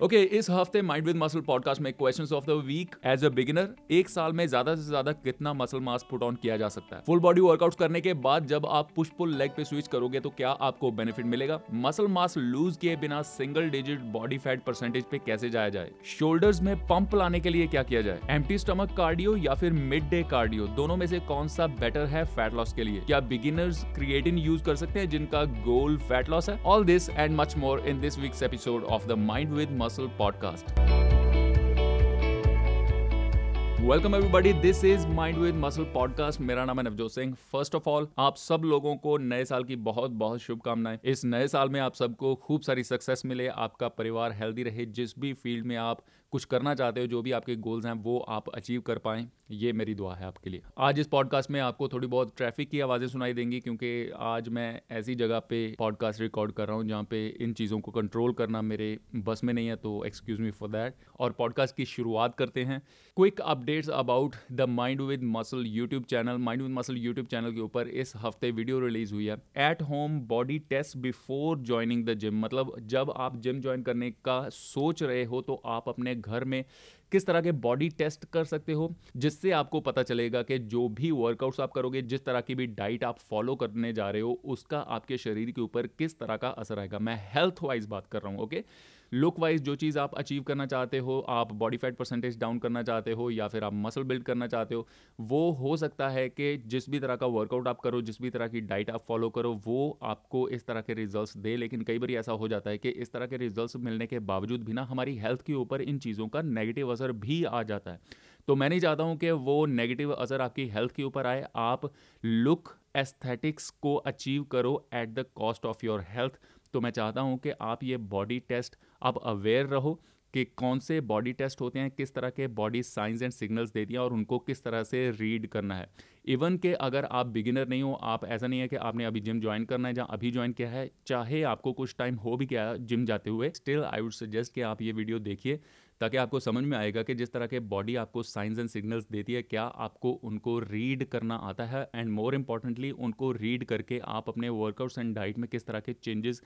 Okay इस हफ़्ते mind with muscle podcast में questions of the week as a beginner एक साल में ज़्यादा से ज़्यादा कितना मसल मास पुट ऑन किया जा सकता है? फुल बॉडी वर्कआउट करने के बाद जब आप पुश पुल लेग पे स्विच करोगे तो क्या आपको बेनिफिट मिलेगा? मसल मास लूज किए बिना single digit body fat percentage पे कैसे जाया जाए? शोल्डर्स में पंप लाने के लिए क्या किया जाए? एम्प्टी स्टमक कार्डियो या फिर मिड डे कार्डियो दोनों में से कौन सा बेटर है फैट लॉस के लिए? क्या बिगिनर्स क्रिएटिन यूज़ कर सकते हैं जिनका गोल फैट लॉस है? All this and much more in this week's episode of the mind with muscle podcast welcome everybody this is mind with muscle podcast मेरा नाम है Navjot Singh. First of all आप सब लोगों को नए साल की बहुत बहुत शुभकामनाएँ. इस नए साल में आप सबको खूब सारी सक्सेस मिले, आपका परिवार हेल्दी रहे, जिस भी फ़ील्ड में आप कुछ करना चाहते हो, जो भी आपके गोल्स हैं, वो आप अचीव कर पाएँ, ये मेरी दुआ है आपके लिए। आज इस पॉडकास्ट में आपको थोड़ी बहुत ट्रैफ़िक की आवाज़ें सुनाई देंगी, क्योंकि आज मैं ऐसी जगह पे पॉडकास्ट रिकॉर्ड कर रहा हूँ, जहाँ पे इन चीज़ों को कंट्रोल करना मेरे बस में नहीं है तो एक्सक्यूज़ मी फॉर दैट और पॉडकास्ट की शुरुआत करते हैं। Quick updates about the mind with muscle YouTube channel mind with muscle YouTube channel के ऊपर इस हफ़्ते वीडियो रिलीज़ हुई है। At home body test before joining the gym मतलब जब आप जिम ज्वाइन करने का सोच रहे हो तो आप अपने घर में किस तरह के बॉडी टेस्ट कर सकते हो, जिससे आपको पता चलेगा कि जो भी वर्कआउट्स आप करोगे, जिस तरह की भी डाइट आप फॉलो करने जा रहे हो, उसका आपके शरीर के ऊपर किस तरह का असर आएगा। मैं हेल्थ वाइज बात कर रहा हूँ ओके लुक वाइज जो चीज़ आप अचीव करना चाहते हो, आप बॉडी फैट परसेंटेज डाउन करना चाहते हो, या फिर आप मसल बिल्ड करना चाहते हो, वो हो सकता है कि जिस भी तरह का वर्कआउट आप करो, जिस भी तरह की डाइट आप फॉलो करो, वो आपको इस तरह के रिज़ल्ट दे। लेकिन कई बार ऐसा हो जाता है कि इस तरह के रिज़ल्ट मिलने के बावजूद भी ना, हमारी हेल्थ के ऊपर इन चीज़ों का नेगेटिव असर भी आ जाता है। तो मैं नहीं चाहता हूँ कि वो नेगेटिव असर आपकी हेल्थ के ऊपर आए। आप लुक एस्थेटिक्स को अचीव करो at the cost of your health तो मैं चाहता हूँ कि आप ये बॉडी टेस्ट आप अवेयर रहो कि कौन से बॉडी टेस्ट होते हैं, किस तरह के बॉडी साइंस एंड सिग्नल्स देती हैं और उनको किस तरह से रीड करना है। इवन के अगर आप बिगिनर नहीं हो, आप ऐसा नहीं है कि आपने अभी जिम ज्वाइन करना है, जहाँ अभी ज्वाइन किया है, चाहे आपको कुछ टाइम हो भी गया जिम जाते हुए स्टिल आई वुड सजेस्ट कि आप ये वीडियो देखिए, ताकि आपको समझ में आएगा कि जिस तरह के बॉडी आपको साइंस एंड सिग्नल्स देती है, क्या आपको उनको रीड करना आता है एंड मोर इम्पॉर्टेंटली उनको रीड करके आप अपने वर्कआउट्स एंड डाइट में किस तरह के चेंजेस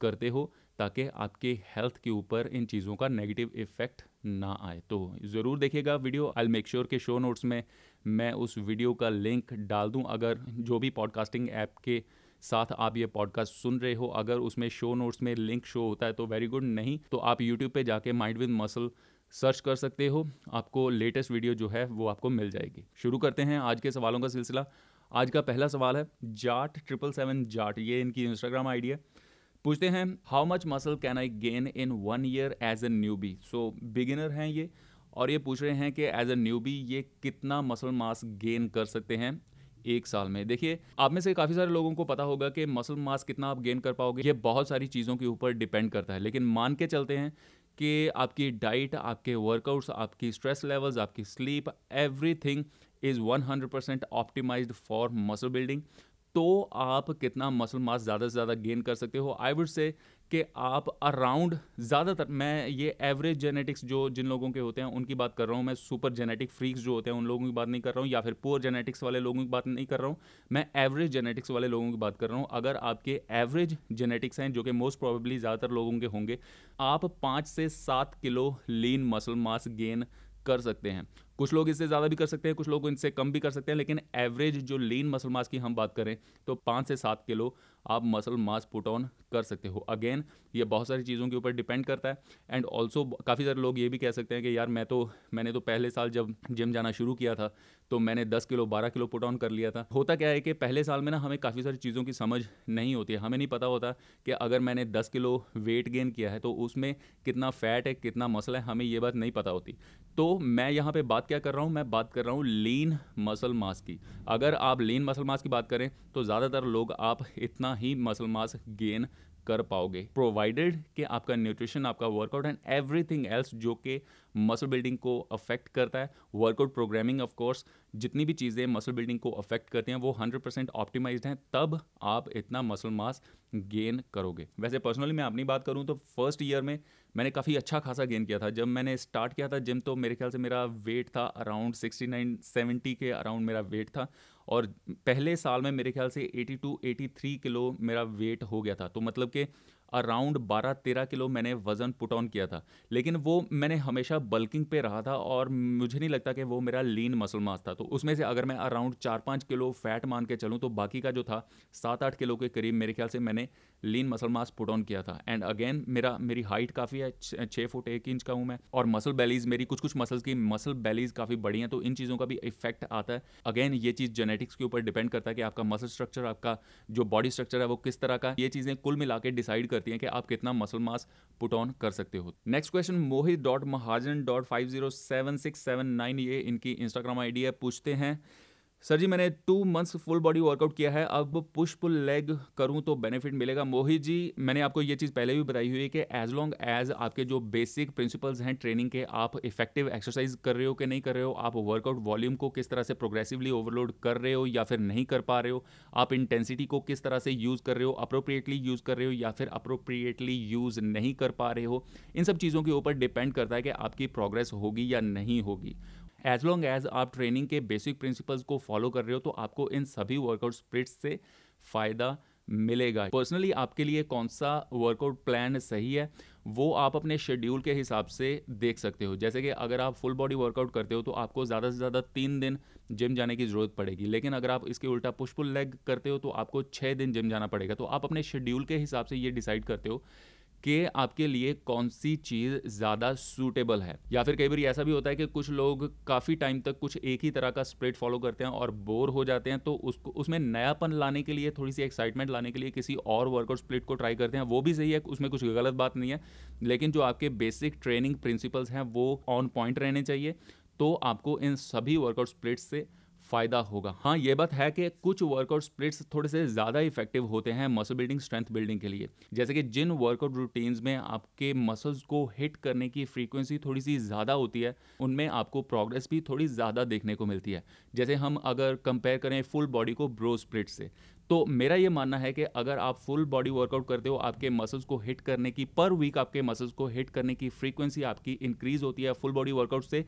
करते हो ताकि आपके हेल्थ के ऊपर इन चीज़ों का नेगेटिव इफ़ेक्ट ना आए। तो ज़रूर देखिएगा वीडियो आई मेक श्योर के शो नोट्स में मैं उस वीडियो का लिंक डाल दूँ। अगर जो भी पॉडकास्टिंग ऐप के साथ आप ये पॉडकास्ट सुन रहे हो, अगर उसमें शो नोट्स में लिंक शो होता है तो वेरी गुड नहीं तो आप यूट्यूब पे जाके माइंड विद मसल सर्च कर सकते हो। आपको लेटेस्ट वीडियो जो है, वो आपको मिल जाएगी। शुरू करते हैं आज के सवालों का सिलसिला। आज का पहला सवाल है जाट ट्रिपल सेवन जाट ये इनकी इंस्टाग्राम आईडी है। पूछते हैं how much muscle can I gain in one year as a newbie so beginner हैं ये, और ये पूछ रहे हैं कि एज ए न्यू बी ये कितना मसल मास गेन कर सकते हैं एक साल में? देखिए, आप में से काफ़ी सारे लोगों को पता होगा कि मसल मास कितना आप गेन कर पाओगे, ये बहुत सारी चीज़ों के ऊपर डिपेंड करता है। लेकिन मान के चलते हैं कि आपकी डाइट आपके वर्कआउट्स आपकी स्ट्रेस लेवल्स आपकी sleep everything is 100 percent optimized for muscle building तो आप कितना मसल मास ज़्यादा से ज़्यादा गेन कर सकते हो? आई वुड से कि आप अराउंड ज़्यादातर, मैं ये एवरेज जेनेटिक्स जो जिन लोगों के होते हैं, उनकी बात कर रहा हूँ, मैं सुपर जेनेटिक फ्रीक्स जो होते हैं, उन लोगों की बात नहीं कर रहा हूँ, या फिर पुअर जेनेटिक्स वाले लोगों की बात नहीं कर रहा हूँ, मैं एवरेज जेनेटिक्स वाले लोगों की बात कर रहा हूँ। अगर आपके एवरेज जेनेटिक्स हैं, जो कि मोस्ट प्रोबेबली ज़्यादातर लोगों के होंगे, आप पाँच से सात kilo lean muscle mass gain कर सकते हैं। कुछ लोग इससे ज़्यादा भी कर सकते हैं, कुछ लोग इनसे कम भी कर सकते हैं, लेकिन एवरेज जो लीन मसल मास की हम बात करें तो पाँच से सात किलो आप मसल मास पुट ऑन कर सकते हो। अगेन ये बहुत सारी चीज़ों के ऊपर डिपेंड करता है एंड ऑल्सो काफ़ी सारे लोग ये भी कह सकते हैं कि यार मैं तो मैंने तो पहले साल जब जिम जाना शुरू किया था तो मैंने 10 किलो 12 किलो पुट ऑन कर लिया था। होता क्या है कि पहले साल में ना हमें काफ़ी सारी चीज़ों की समझ नहीं होती है। हमें नहीं पता होता कि अगर मैंने 10 किलो वेट गेन किया है तो उसमें कितना फैट है, कितना मसल है, हमें ये बात नहीं पता होती। तो मैं यहाँ पर बात क्या कर रहा हूँ? मैं बात कर रहा हूँ लीन मसल मास की। अगर आप लीन मसल मास की बात करें तो ज़्यादातर लोग आप इतना ही मसल मास गेन कर पाओगे। प्रोवाइडेड कि आपका न्यूट्रिशन आपका वर्कआउट एंड एवरीथिंग एल्स जो कि मसल बिल्डिंग को अफेक्ट करता है। वर्कआउट प्रोग्रामिंग ऑफ़ कोर्स जितनी भी चीज़ें मसल बिल्डिंग को अफेक्ट करती हैं, वो 100 परसेंट ऑप्टिमाइज हैं। तब आप इतना मसल मास गेन करोगे। वैसे पर्सनली मैं अपनी बात करूँ तो फ़र्स्ट ईयर में मैंने काफ़ी अच्छा खासा गेन किया था। जब मैंने स्टार्ट किया था जिम तो मेरे ख्याल से मेरा वेट था अराउंड सिक्सटी नाइन सेवेंटी के अराउंड मेरा वेट था। और पहले साल में मेरे ख्याल से eighty two eighty three kilo मेरा वेट हो गया था। तो मतलब कि अराउंड 12-13 किलो मैंने वज़न पुट ऑन किया था। लेकिन वो मैंने हमेशा बल्किंग पे रहा था और मुझे नहीं लगता कि वो मेरा लीन मसल मास था। तो उसमें से अगर मैं अराउंड चार पाँच किलो फैट मान के चलूँ तो बाकी का जो था सात आठ किलो के करीब मेरे ख्याल से मैंने lean muscle mass put on किया था। एंड अगेन मेरा, मेरी हाइट काफ़ी है, छः फुट एक इंच का हूँ मैं। और मसल बैलीज मेरी कुछ कुछ मसल्स की मसल बैलीज काफ़ी बड़ी हैं तो इन चीज़ों का भी इफ़ेक्ट आता है। अगेन ये चीज़ जेनेटिक्स के ऊपर डिपेंड करता है कि आपका मसल स्ट्रक्चर आपका जो बॉडी स्ट्रक्चर है, वो किस तरह का ये चीज़ें कुल मिला डिसाइड करती हैं कि आप कितना मसल मास पुट ऑन कर सकते हो। Next question Mohit dot Mahajan dot five zero seven six seven nine ये इनकी इंस्टाग्राम आईडी है, पूछते हैं सर जी, मैंने two months full body workout किया है। अब पुश पुल लेग करूँ तो बेनिफिट मिलेगा। मोहित जी, मैंने आपको ये चीज़ पहले भी बताई हुई है कि एज लॉन्ग एज आपके जो बेसिक प्रिंसिपल्स हैं ट्रेनिंग के, आप इफ़ेक्टिव एक्सरसाइज कर रहे हो कि नहीं कर रहे हो? आप वर्कआउट वॉल्यूम को किस तरह से प्रोग्रेसिवली ओवरलोड कर रहे हो या फिर नहीं कर पा रहे हो? आप इंटेंसिटी को किस तरह से यूज़ कर रहे हो? अप्रोप्रिएटली यूज़ कर रहे हो या फिर अप्रोप्रिएटली यूज़ नहीं कर पा रहे हो? इन सब चीज़ों के ऊपर डिपेंड करता है कि आपकी प्रोग्रेस होगी या नहीं होगी। एज लॉन्ग एज आप ट्रेनिंग के बेसिक प्रिंसिपल्स को फॉलो कर रहे हो तो आपको इन सभी वर्कआउट स्प्रिट्स से फ़ायदा मिलेगा। पर्सनली आपके लिए कौन सा वर्कआउट प्लान सही है, वो आप अपने शेड्यूल के हिसाब से देख सकते हो। जैसे कि अगर आप फुल बॉडी वर्कआउट करते हो तो आपको ज़्यादा से ज़्यादा तीन दिन जिम जाने की ज़रूरत पड़ेगी। लेकिन अगर आप इसके उल्टा पुशपुल लेग करते हो तो आपको छः दिन जिम जाना पड़ेगा। तो आप अपने शेड्यूल के हिसाब से ये डिसाइड करते हो कि आपके लिए कौन सी चीज़ ज़्यादा सूटेबल है? या फिर कई बार ऐसा भी होता है कि कुछ लोग काफ़ी टाइम तक कुछ एक ही तरह का स्प्रेड फॉलो करते हैं और बोर हो जाते हैं तो उसको, उसमें नयापन लाने के लिए, थोड़ी सी एक्साइटमेंट लाने के लिए किसी और वर्कआउट स्प्लिट को ट्राई करते हैं, वो भी सही है, उसमें कुछ गलत बात नहीं है, लेकिन जो आपके बेसिक ट्रेनिंग प्रिंसिपल्स हैं, वो ऑन पॉइंट रहने चाहिए तो आपको इन सभी वर्कआउट स्प्लिट्स से फ़ायदा होगा। हाँ ये बात है कि कुछ वर्कआउट स्प्लिट्स थोड़े से ज़्यादा इफ़ेक्टिव होते हैं मसल बिल्डिंग स्ट्रेंथ बिल्डिंग के लिए। जैसे कि जिन वर्कआउट रूटीन्स में आपके मसल्स को हिट करने की फ्रीक्वेंसी थोड़ी सी ज़्यादा होती है, उनमें आपको प्रोग्रेस भी थोड़ी ज़्यादा देखने को मिलती है। जैसे हम अगर कंपेयर करें फुल बॉडी को ब्रो स्प्लिट से तो मेरा ये मानना है कि अगर आप फुल बॉडी वर्कआउट करते हो, आपके मसल्स को हिट करने की पर वीक आपके मसल्स को हिट करने की फ्रीक्वेंसी आपकी इंक्रीज होती है फुल बॉडी वर्कआउट से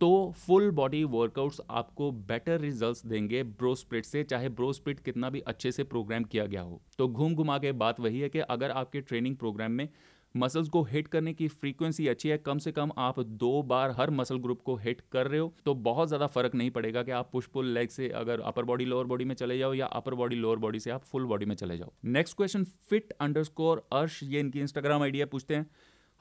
तो फुल बॉडी वर्कआउट्स आपको बेटर रिजल्ट्स देंगे ब्रो स्प्लिट से, चाहे ब्रो स्प्लिट कितना भी अच्छे से प्रोग्राम किया गया हो। तो घूम घुमा के बात वही है कि अगर आपके ट्रेनिंग प्रोग्राम में मसल्स को हिट करने की फ्रीक्वेंसी अच्छी है, कम से कम आप दो बार हर मसल ग्रुप को हिट कर रहे हो तो बहुत ज़्यादा फ़र्क नहीं पड़ेगा कि आप पुश पुल लेग से अगर अपर बॉडी लोअर बॉडी में चले जाओ या अपर बॉडी लोअर बॉडी से आप फुल बॉडी में चले जाओ। नेक्स्ट क्वेश्चन फिट अंडर अर्श ये इनकी इंस्टाग्राम आइडिया पूछते हैं।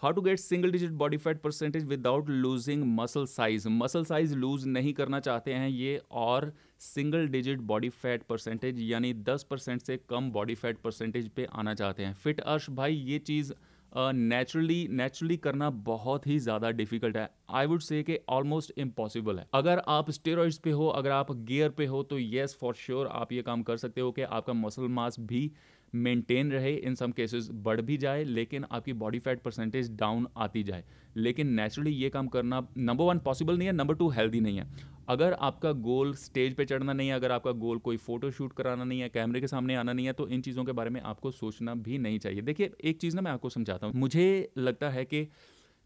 How to get single digit body fat percentage without losing muscle size muscle size lose नहीं करना चाहते हैं ये और single digit body fat percentage यानी 10 परसेंट से कम बॉडी फैट परसेंटेज पे आना चाहते हैं। फिट अर्श भाई ये चीज़ नेचुरली uh, नेचुरली करना बहुत ही ज़्यादा डिफ़िकल्ट है। आई वुड से कि ऑलमोस्ट इम्पॉसिबल है। अगर आप स्टेरॉइड्स पे हो अगर आप गियर पे हो तो येस फॉर श्योर आप ये काम कर सकते हो कि आपका मसल मास भी मेंटेन रहे इन सम केसेस बढ़ भी जाए, लेकिन आपकी बॉडी फैट परसेंटेज डाउन आती जाए। लेकिन नेचुरली ये काम करना नंबर वन पॉसिबल नहीं है नंबर टू हेल्दी नहीं है। अगर आपका गोल स्टेज पे चढ़ना नहीं है, अगर आपका गोल कोई फ़ोटो शूट कराना नहीं है कैमरे के सामने आना नहीं है तो इन चीज़ों के बारे में आपको सोचना भी नहीं चाहिए। देखिए, एक चीज़ ना मैं आपको समझाता हूँ। मुझे लगता है कि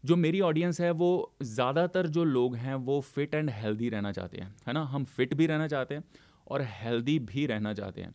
जो मेरी ऑडियंस है, वो ज़्यादातर जो लोग हैं, वो फिट एंड हेल्दी रहना चाहते हैं, है ना? हम फिट भी रहना चाहते हैं और हेल्दी भी रहना चाहते हैं।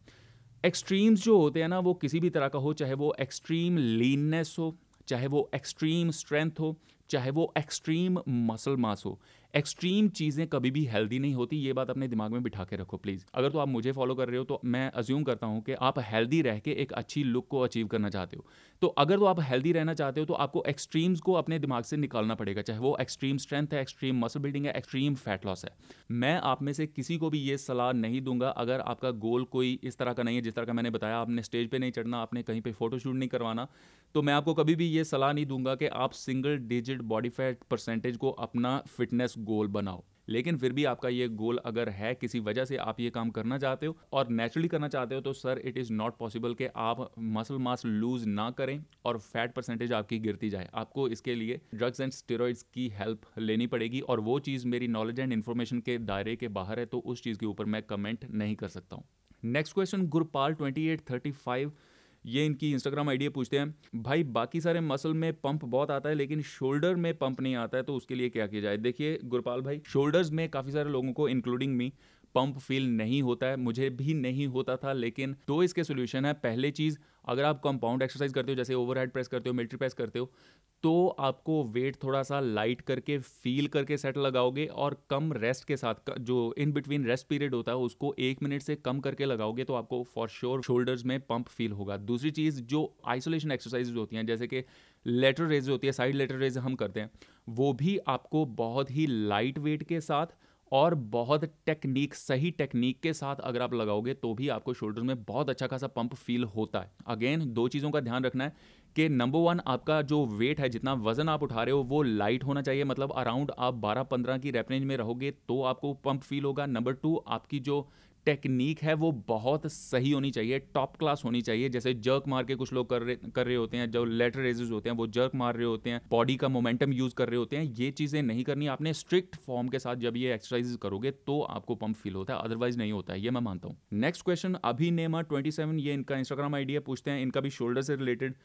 एक्सट्रीम्स जो होते हैं ना, वो किसी भी तरह का हो, चाहे वो एक्सट्रीम लीननेस हो, चाहे वो एक्सट्रीम स्ट्रेंथ हो, चाहे वो एक्सट्रीम मसल मास हो। एक्सट्रीम चीज़ें कभी भी हेल्दी नहीं होती, ये बात अपने दिमाग में बिठा के रखो प्लीज़ अगर तो आप मुझे फॉलो कर रहे हो तो मैं अज्यूम करता हूँ कि आप हेल्दी रह के एक अच्छी लुक को अचीव करना चाहते हो। तो अगर तो आप हेल्दी रहना चाहते हो तो आपको एक्सट्रीम्स को अपने दिमाग से निकालना पड़ेगा, चाहे वो एक्सट्रीम स्ट्रेंथ है एक्सट्रीम मसल बिल्डिंग है एक्सट्रीम फैट लॉस है। मैं आप में से किसी को भी ये सलाह नहीं दूँगा, अगर आपका गोल कोई इस तरह का नहीं है, जिस तरह का मैंने बताया, आपने स्टेज पर नहीं चढ़ना, आपने कहीं पर फ़ोटो शूट नहीं करवाना तो मैं आपको कभी भी ये सलाह नहीं दूँगा कि आप single digit body fat percentage को अपना फिटनेस गोल बनाओ। लेकिन फिर भी आपका ये गोल अगर है, किसी वजह से आप ये काम करना चाहते हो और नेचुरली करना चाहते हो तो sir it is not possible कि आप मसल मास लूज ना करें और फैट परसेंटेज आपकी गिरती जाए। आपको इसके लिए ड्रग्स एंड स्टेरॉइड्स की हेल्प लेनी पड़ेगी और वो चीज़ मेरी नॉलेज एंड इन्फॉर्मेशन के दायरे के बाहर है तो उस चीज़ के ऊपर मैं कमेंट नहीं कर सकता हूँ। Next question Gurpal twenty eight thirty five ये इनकी इंस्टाग्राम आइडिया पूछते हैं, भाई, बाकी सारे मसल में पंप बहुत आता है, लेकिन शोल्डर में पंप नहीं आता है तो उसके लिए क्या किया जाए? देखिए, गुरपाल भाई शोल्डर्स में काफ़ी सारे लोगों को इंक्लूडिंग मी पंप फील नहीं होता है, मुझे भी नहीं होता था, लेकिन दो इसके सोल्यूशन है। पहले चीज़ अगर आप कंपाउंड एक्सरसाइज करते हो, जैसे ओवर प्रेस करते हो मिलिट्री प्रेस करते हो तो आपको वेट थोड़ा सा लाइट करके फील करके सेट लगाओगे और कम रेस्ट के साथ जो इन बिटवीन रेस्ट पीरियड होता है, उसको एक मिनट से कम करके लगाओगे तो आपको फॉर श्योर शोल्डर्स में पंप फील होगा। दूसरी चीज़, जो आइसोलेशन एक्सरसाइज होती हैं, जैसे कि लेटर रेज होती है साइड लेटर रेज हम करते हैं, वो भी आपको बहुत ही लाइट वेट के साथ और बहुत टेक्निक सही टेक्निक के साथ अगर आप लगाओगे तो भी आपको शोल्डर में बहुत अच्छा खासा पंप फील होता है। अगेन दो चीज़ों का ध्यान रखना है कि नंबर वन आपका जो वेट है, जितना वज़न आप उठा रहे हो, वो लाइट होना चाहिए। मतलब अराउंड आप 12-15 की रेप रेंज में रहोगे तो आपको पंप फील होगा। नंबर टू आपकी जो टेक्निक है, वो बहुत सही होनी चाहिए टॉप क्लास होनी चाहिए। जैसे जर्क मार के कुछ लोग कर रहे कर रहे होते हैं, जो लेटर रेजेस होते हैं, वो जर्क मार रहे होते हैं बॉडी का मोमेंटम यूज़ कर रहे होते हैं, ये चीज़ें नहीं करनी। आपने स्ट्रिक्ट फॉर्म के साथ जब ये एक्सरसाइज करोगे तो आपको पंप फील होता है अदरवाइज़ नहीं होता है, ये मैं मानता हूँ। नेक्स्ट क्वेश्चन अभी नेमा ट्वेंटी ये इनका इंस्टाग्राम आइडिया पूछते हैं, इनका भी शोल्डर से रिलेटेड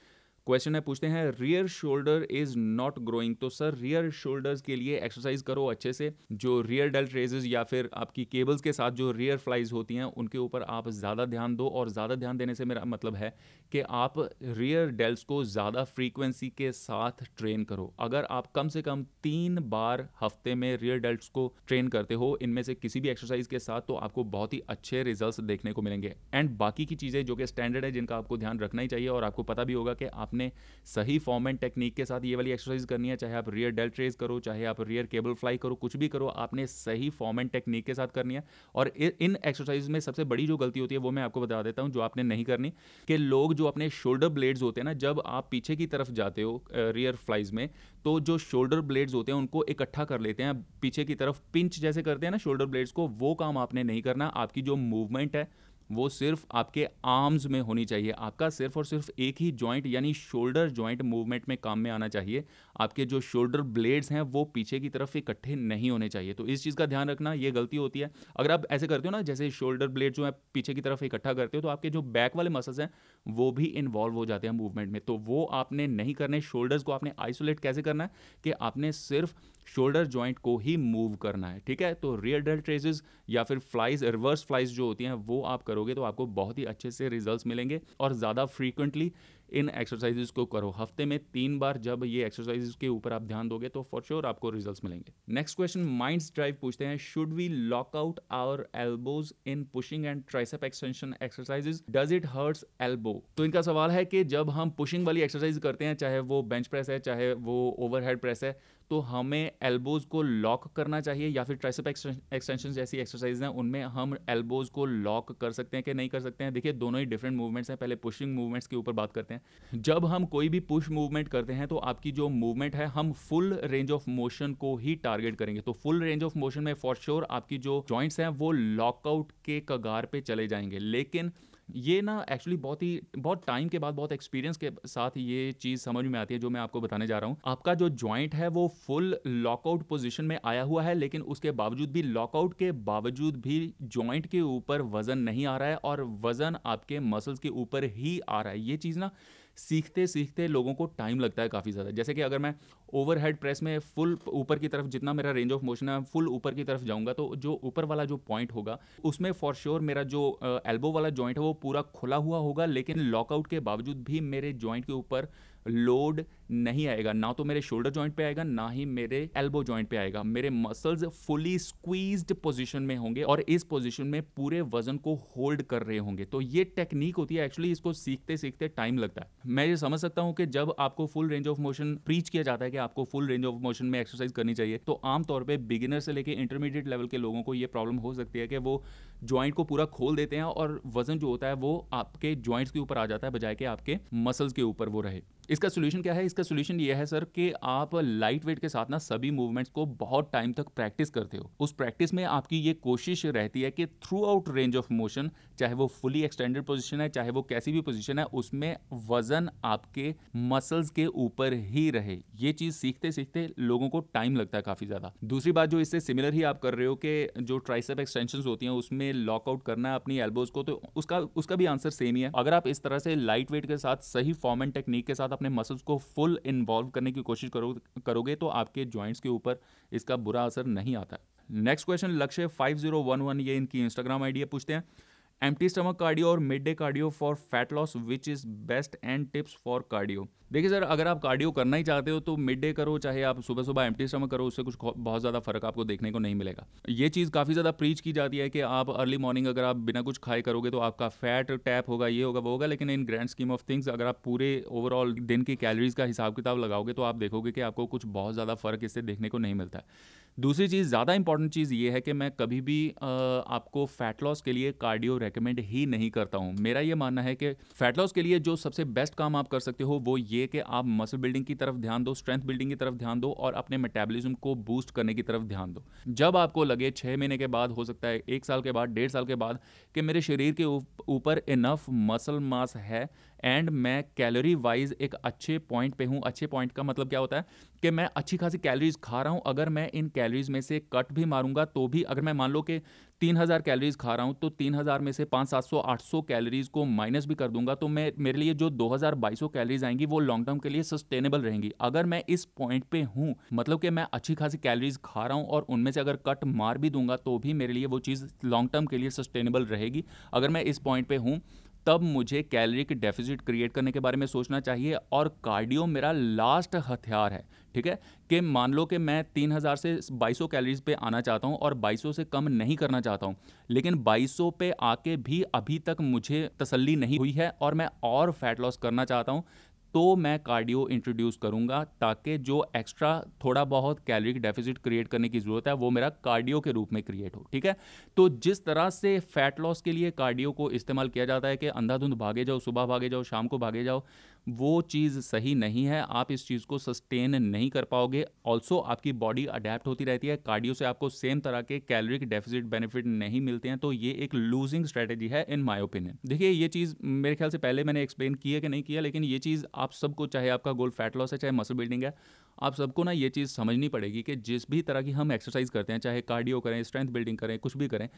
क्वेश्चन है, पूछते हैं rear shoulder is not growing तो सर रियर शोल्डर्स के लिए एक्सरसाइज करो अच्छे से। जो रियर डेल्ट रेजेस या फिर आपकी केबल्स के साथ जो रियर फ्लाइज होती हैं, उनके ऊपर आप ज़्यादा ध्यान दो और ज़्यादा ध्यान देने से मेरा मतलब है कि आप रियर डेल्ट को ज़्यादा फ्रीक्वेंसी के साथ ट्रेन करो। अगर आप कम से कम तीन बार हफ़्ते में रियर डेल्ट को ट्रेन करते हो, इनमें से किसी भी एक्सरसाइज के साथ तो आपको बहुत ही अच्छे रिज़ल्ट देखने को मिलेंगे। एंड बाकी की चीज़ें जो कि स्टैंडर्ड है, जिनका आपको ध्यान रखना ही चाहिए और आपको पता भी होगा कि आपने आपने सही फॉर्म एंड टेक्निक के साथ ये वाली एक्सरसाइज करनी है, चाहे आप रियर डेल्ट रेज करो, चाहे आप रियर केबल फ्लाई करो, कुछ भी करो, आपने सही फॉर्म एंड टेक्निक के साथ करनी है। और इन एक्सरसाइज में सबसे बड़ी जो गलती होती है, वो मैं आपको बता देता हूँ, जो आपने नहीं करनी, कि लोग जो अपने शोल्डर ब्लेड्स होते हैं ना, जब आप पीछे की तरफ़ जाते हो रियर फ्लाइज में तो जो शोल्डर ब्लेड्स होते हैं, उनको इकट्ठा कर लेते हैं, पीछे की तरफ़ पिंच जैसे करते हैं ना शोल्डर ब्लेड्स को, वो काम आपने नहीं करना, आपकी जो मूवमेंट है वो सिर्फ़ आपके आर्म्स में होनी चाहिए। आपका सिर्फ़ और सिर्फ़ एक ही जॉइंट यानी शोल्डर जॉइंट मूवमेंट में काम में आना चाहिए। आपके जो शोल्डर ब्लेड्स हैं, वो पीछे की तरफ़ इकट्ठे नहीं होने चाहिए। तो इस चीज़ का ध्यान रखना, ये गलती होती है। अगर आप ऐसे करते हो ना, जैसे शोल्डर ब्लेड जो है, पीछे की तरफ़ इकट्ठा करते हो तो आपके जो बैक वाले मसल्स हैं, वो भी इन्वॉल्व हो जाते हैं मूवमेंट में। तो वो आपने नहीं करने शोल्डर्स को आपने आइसोलेट कैसे करना है? कि आपने सिर्फ़ शोल्डर जॉइंट को ही मूव करना है, ठीक है? तो रियर डेल्ट ट्रेजेस या फिर फ्लाइज रिवर्स फ्लाइज जो होती हैं, वो आप करोगे तो आपको बहुत ही अच्छे से रिजल्ट्स मिलेंगे और ज़्यादा फ्रीक्वेंटली इन एक्सरसाइजेस को करो। हफ़्ते में तीन बार जब ये एक्सरसाइजेस के ऊपर आप ध्यान दोगे तो फॉर श्योर आपको रिजल्ट्स मिलेंगे। नेक्स्ट क्वेश्चन माइंड्स ड्राइव पूछते हैं should we lock out our elbows in pushing and tricep extension exercises does it hurts elbow तो इनका सवाल है कि जब हम पुशिंग वाली एक्सरसाइज करते हैं, चाहे वो बेंच प्रेस है, चाहे वो ओवरहेड प्रेस है तो हमें एल्बोज को लॉक करना चाहिए या फिर ट्राइसेप एक्सटेंशन जैसी एक्सरसाइज हैं, उनमें हम एल्बोज को लॉक कर सकते हैं कि नहीं कर सकते हैं? देखिए, दोनों ही डिफरेंट मूवमेंट्स हैं। पहले पुशिंग मूवमेंट्स के ऊपर बात करते हैं। जब हम कोई भी पुश मूवमेंट करते हैं तो आपकी जो मूवमेंट है, हम फुल रेंज ऑफ़ मोशन को ही टारगेट करेंगे। तो फुल रेंज ऑफ़ मोशन में फॉर श्योर आपकी जो जॉइंट्स हैं, वो लॉकआउट के कगार पे चले जाएँगे। लेकिन ये ना एक्चुअली बहुत ही, बहुत टाइम के बाद, बहुत एक्सपीरियंस के साथ ये चीज़ समझ में आती है जो मैं आपको बताने जा रहा हूँ। आपका जो ज्वाइंट है वो फुल लॉकआउट पोजिशन में आया हुआ है, लेकिन उसके बावजूद भी लॉकआउट के बावजूद भी ज्वाइंट के ऊपर वज़न नहीं आ रहा है और वज़न आपके मसल्स के ऊपर ही आ रहा है। ये चीज़ ना सीखते सीखते लोगों को टाइम लगता है काफ़ी ज़्यादा। जैसे कि अगर मैं ओवरहेड प्रेस में फुल ऊपर की तरफ़ जितना मेरा रेंज ऑफ़ मोशन है फुल ऊपर की तरफ़ जाऊँगा तो जो ऊपर वाला जो पॉइंट होगा, उसमें फॉर श्योर मेरा जो एल्बो वाला जॉइंट है, वो पूरा खुला हुआ होगा, लेकिन लॉकआउट के बावजूद भी मेरे जॉइंट के ऊपर लोड नहीं आएगा। ना तो मेरे शोल्डर जॉइंट पे आएगा, ना ही मेरे एल्बो जॉइंट पे आएगा। मेरे मसल्स फुली स्क्वीज्ड पोजीशन में होंगे और इस पोजीशन में पूरे वज़न को होल्ड कर रहे होंगे। तो ये टेक्निक होती है एक्चुअली इसको सीखते सीखते टाइम लगता है। मैं ये समझ सकता हूँ कि जब आपको full range of motion preach किया जाता है कि आपको फुल रेंज ऑफ़ मोशन में एक्सरसाइज करनी चाहिए तो आमतौर पर बिगिनर से लेकर इंटरमीडिएट लेवल के लोगों को ये प्रॉब्लम हो सकती है कि वो ज्वाइंट को पूरा खोल देते हैं और वज़न जो होता है वो आपके ज्वाइंट्स के ऊपर आ जाता है, बजाय के आपके मसल्स के ऊपर वो रहे। इसका सोल्यूशन क्या है? इसका सोल्यूशन ये है सर कि आप लाइट वेट के साथ ना सभी मूवमेंट्स को बहुत टाइम तक प्रैक्टिस करते हो। उस प्रैक्टिस में आपकी ये कोशिश रहती है कि throughout range of motion चाहे वो फुली एक्सटेंडेड पोजिशन है, चाहे वो कैसी भी पोजिशन है, उसमें वज़न आपके मसल्स के ऊपर ही रहे। ये चीज़ सीखते सीखते लोगों को टाइम लगता है काफ़ी ज़्यादा। दूसरी बात जो इससे सिमिलर ही आप कर रहे हो कि जो ट्राइसेप एक्सटेंशन होती हैं, उसमें लॉकआउट करना है अपनी एल्बोज को तो उसका उसका भी आंसर सेम ही है। अगर आप इस तरह से लाइट वेट के साथ, सही फॉर्म एंड टेक्निक के साथ अपने मसल्स को फुल इन्वॉल्व करने की कोशिश करो, करोगे तो आपके जॉइंट्स के ऊपर इसका बुरा असर नहीं आता। नेक्स्ट क्वेश्चन लक्ष्य 5011 ये इनकी इंस्टाग्राम आईडी पूछते हैं। एम्प्टी स्टमक कार्डियो और mid day cardio for fat loss which is best and tips for cardio देखिए सर अगर आप कार्डियो करना ही चाहते हो तो मिड डे करो, चाहे आप सुबह सुबह एम्प्टी स्टमक करो, उससे कुछ बहुत ज़्यादा फ़र्क आपको देखने को नहीं मिलेगा। ये चीज़ काफ़ी ज़्यादा प्रीच की जाती है कि आप अर्ली मॉर्निंग अगर आप बिना कुछ खाए करोगे तो आपका फैट टैप होगा, ये होगा, वो होगा, लेकिन in grand scheme of things अगर आप पूरे ओवरऑल दिन की कैलोरीज का हिसाब किताब लगाओगे तो आप देखोगे कि आपको कुछ बहुत ज़्यादा फ़र्क इससे देखने को नहीं मिलता। है दूसरी चीज़ ज़्यादा इंपॉर्टेंट चीज़ ये है कि मैं कभी भी आ, आपको फैट लॉस के लिए कार्डियो रेकमेंड ही नहीं करता हूँ। मेरा ये मानना है कि फैट लॉस के लिए जो सबसे बेस्ट काम आप कर सकते हो वो ये कि आप मसल बिल्डिंग की तरफ़ ध्यान दो स्ट्रेंथ बिल्डिंग की तरफ़ ध्यान दो और अपने मेटाबॉलिज्म को बूस्ट करने की तरफ़ ध्यान दो। जब आपको लगे छः महीने के बाद हो सकता है एक साल के बाद डेढ़ साल के बाद कि मेरे शरीर के ऊपर इनफ मसल मास है एंड मैं कैलोरी वाइज एक अच्छे पॉइंट पे हूँ। अच्छे पॉइंट का मतलब क्या होता है कि मैं अच्छी खासी कैलोरीज खा रहा हूँ। अगर मैं इन कैलोरीज में से कट भी मारूँगा तो भी अगर मैं मान लो कि तीन हज़ार कैलोरीज खा रहा हूँ तो तीन हज़ार में से पाँच, सात सौ, आठ सौ कैलोरीज को माइनस भी कर दूँगा तो मैं, मेरे लिए जो दो हज़ार, बाईस कैलोरीज आएँगी वो लॉन्ग टर्म के लिए सस्टेनेबल रहेंगी। अगर मैं इस पॉइंट पे हूँ मतलब कि मैं अच्छी खासी कैलोरीज खा रहा हूँ और उनमें से अगर कट मार भी दूँगा तो भी मेरे लिए वो चीज़ लॉन्ग टर्म के लिए सस्टेनेबल रहेगी। अगर मैं इस पॉइंट पर हूँ तब मुझे कैलरी के डेफिसिट क्रिएट करने के बारे में सोचना चाहिए और कार्डियो मेरा लास्ट हथियार है, ठीक है? कि मान लो कि मैं तीन हज़ार से 2200 कैलोरीज पे आना चाहता हूँ और 2200 से कम नहीं करना चाहता हूँ, लेकिन 2200 पे आके भी अभी तक मुझे तसल्ली नहीं हुई है और मैं और फैट लॉस करना चाहता हूँ तो मैं कार्डियो इंट्रोड्यूस करूँगा ताकि जो एक्स्ट्रा थोड़ा बहुत कैलोरी डेफिसिट क्रिएट करने की ज़रूरत है, वो मेरा कार्डियो के रूप में क्रिएट हो, ठीक है? तो जिस तरह से फैट लॉस के लिए कार्डियो को इस्तेमाल किया जाता है कि अंधाधुंध भागे जाओ, सुबह भागे जाओ, शाम को भागे जाओ वो चीज़ सही नहीं है, आप इस चीज़ को सस्टेन नहीं कर पाओगे। ऑल्सो आपकी बॉडी अडेप्ट होती रहती है कार्डियो से आपको सेम तरह के कैलोरिक डेफिसिट बेनिफिट नहीं मिलते हैं तो ये एक लूजिंग स्ट्रेटेजी है इन माई ओपिनियन देखिए, ये चीज़ मेरे ख्याल से पहले मैंने एक्सप्लेन किया कि नहीं किया, लेकिन ये चीज़ आप सबको, चाहे आपका गोल फैट लॉस है, चाहे मसल बिल्डिंग है, आप सबको ना ये चीज़ समझनी पड़ेगी कि जिस भी तरह की हम एक्सरसाइज करते हैं, चाहे कार्डियो करें स्ट्रेंथ बिल्डिंग करें, कुछ भी करें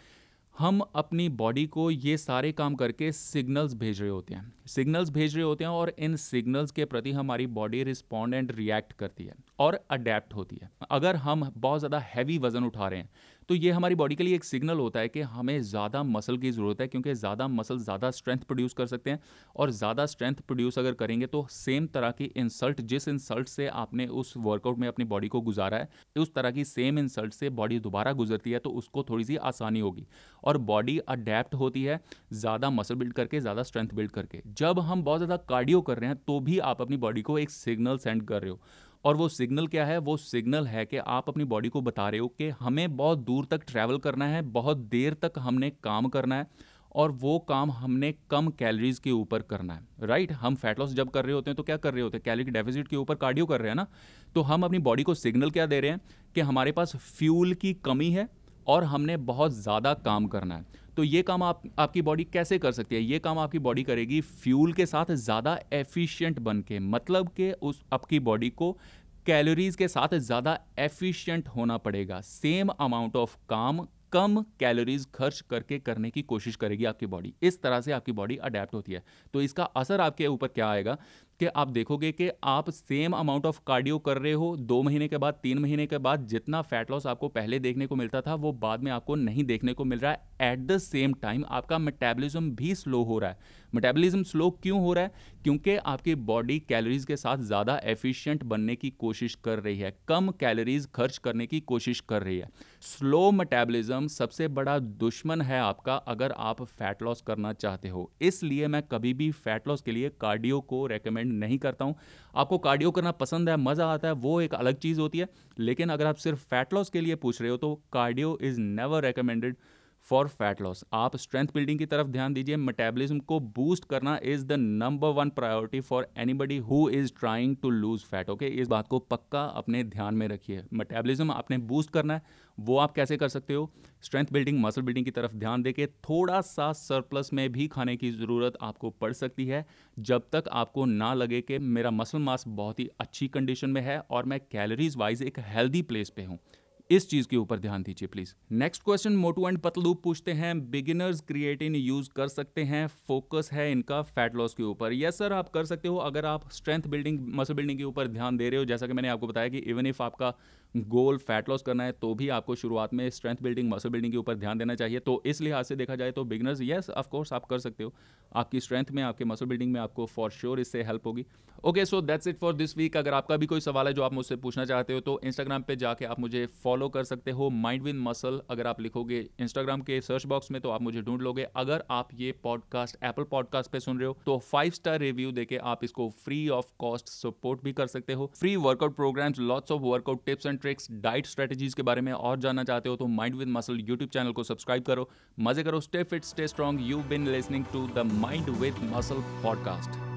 हम अपनी बॉडी को ये सारे काम करके सिग्नल्स भेज रहे होते हैं। सिग्नल्स भेज रहे होते हैं और इन सिग्नल्स के प्रति हमारी बॉडी रिस्पॉन्ड एंड रिएक्ट करती है और अडेप्ट होती है। अगर हम बहुत ज़्यादा हैवी वज़न उठा रहे हैं तो ये हमारी बॉडी के लिए एक सिग्नल होता है कि हमें ज़्यादा मसल की ज़रूरत है, क्योंकि ज़्यादा मसल ज़्यादा स्ट्रेंथ प्रोड्यूस कर सकते हैं। और ज़्यादा स्ट्रेंथ प्रोड्यूस अगर करेंगे तो सेम तरह की इंसल्ट जिस इंसल्ट से आपने उस वर्कआउट में अपनी बॉडी को गुजारा है, उस तरह की सेम इंसल्ट से बॉडी दोबारा गुजरती है तो उसको थोड़ी सी आसानी होगी। और बॉडी अडेप्ट होती है ज़्यादा मसल बिल्ड करके, ज़्यादा स्ट्रेंथ बिल्ड करके। जब हम बहुत ज़्यादा कार्डियो कर रहे हैं तो भी आप अपनी बॉडी को एक सिग्नल सेंड कर रहे हो। और वो सिग्नल क्या है? वो सिग्नल है कि आप अपनी बॉडी को बता रहे हो कि हमें बहुत दूर तक ट्रैवल करना है, बहुत देर तक हमने काम करना है और वो काम हमने कम कैलोरीज के ऊपर करना है। राइट हम फैट लॉस जब कर रहे होते हैं तो क्या कर रहे होते हैं? कैलोरी डेफिसिट के ऊपर कार्डियो कर रहे हैं ना? तो हम अपनी बॉडी को सिग्नल क्या दे रहे हैं? कि हमारे पास फ्यूल की कमी है और हमने बहुत ज़्यादा काम करना है। तो ये काम आप, आपकी बॉडी कैसे कर सकती है? ये काम आपकी बॉडी करेगी फ्यूल के साथ ज़्यादा एफिशिएंट बन के मतलब कि उस, आपकी बॉडी को कैलोरीज के साथ ज़्यादा एफिशिएंट होना पड़ेगा। सेम अमाउंट ऑफ़ काम, कम कैलोरीज खर्च करके करने की कोशिश करेगी आपकी बॉडी इस तरह से आपकी बॉडी अडेप्ट होती है। तो इसका असर आपके ऊपर क्या आएगा? कि आप देखोगे कि आप सेम अमाउंट ऑफ़ कार्डियो कर रहे हो, दो महीने के बाद, तीन महीने के बाद, जितना फैट लॉस आपको पहले देखने को मिलता था, वो बाद में आपको नहीं देखने को मिल रहा है। एट द सेम टाइम आपका मेटाबॉलिज्म भी स्लो हो रहा है। मेटाबॉलिज्म स्लो क्यों हो रहा है? क्योंकि आपकी बॉडी कैलोरीज के साथ ज़्यादा एफिशिएंट बनने की कोशिश कर रही है। कम कैलोरीज खर्च करने की कोशिश कर रही है। स्लो मेटाबॉलिज्म सबसे बड़ा दुश्मन है आपका अगर आप फैट लॉस करना चाहते हो। इसलिए मैं कभी भी फैट लॉस के लिए कार्डियो को रेकमेंड नहीं करता हूँ। आपको कार्डियो करना पसंद है, मज़ा आता है, वो एक अलग चीज़ होती है। लेकिन अगर आप सिर्फ़ फैट लॉस के लिए पूछ रहे हो तो cardio is never recommended for fat loss. आप स्ट्रेंथ बिल्डिंग की तरफ़ ध्यान दीजिए, मेटाबॉलिज्म को बूस्ट करना is the number one priority for anybody who is trying to lose fat okay इस बात को पक्का अपने ध्यान में रखिए। मेटाबॉलिज्म आपने बूस्ट करना है, वो आप कैसे कर सकते हो? स्ट्रेंथ बिल्डिंग, मसल बिल्डिंग की तरफ़ ध्यान देके थोड़ा सा सरप्लस में भी खाने की ज़रूरत आपको पड़ सकती है। जब तक आपको ना लगे कि मेरा मसल मास बहुत ही अच्छी कंडीशन में है और मैं कैलोरीज वाइज एक हेल्दी प्लेस पे हूँ। इस चीज़ के ऊपर ध्यान दीजिए please next question Motu and Patlu पूछते हैं बिगिनर्स क्रिएटिन यूज़ कर सकते हैं फोकस है इनका फैट लॉस के ऊपर. यस सर आप कर सकते हो, अगर आप स्ट्रेंथ बिल्डिंग मसल बिल्डिंग के ऊपर ध्यान दे रहे हो, जैसा कि मैंने आपको बताया कि इवन इफ़ आपका गोल फैट लॉस करना है तो भी आपको शुरुआत में स्ट्रेंथ बिल्डिंग मसल बिल्डिंग के ऊपर ध्यान देना चाहिए। तो इस लिहाज से देखा जाए तो बिगनर्स येस ऑफकोर्स आप कर सकते हो। आपकी स्ट्रेंथ में, आपके मसल बिल्डिंग में आपको फॉर श्योर इससे हेल्प होगी। Okay so that's it for this week अगर आपका भी कोई सवाल है जो आप मुझसे पूछना चाहते हो तो इंस्टाग्राम पे जाके आप मुझे फॉलो कर सकते हो। माइंड विन मसल अगर आप लिखोगे इंस्टाग्राम के सर्च बॉक्स में तो आप मुझे ढूंढ लोगे। अगर आप ये पॉडकास्ट एप्पल पॉडकास्ट पे सुन रहे हो तो फाइव स्टार रिव्यू देके आप इसको फ्री ऑफ़ कॉस्ट सपोर्ट भी कर सकते हो। Free workout programs lots of workout tips and tricks diet strategies के बारे में और जानना चाहते हो तो mind with muscle YouTube channel को सब्सक्राइब करो। मज़े करो stay fit stay strong you been listening to the mind with muscle podcast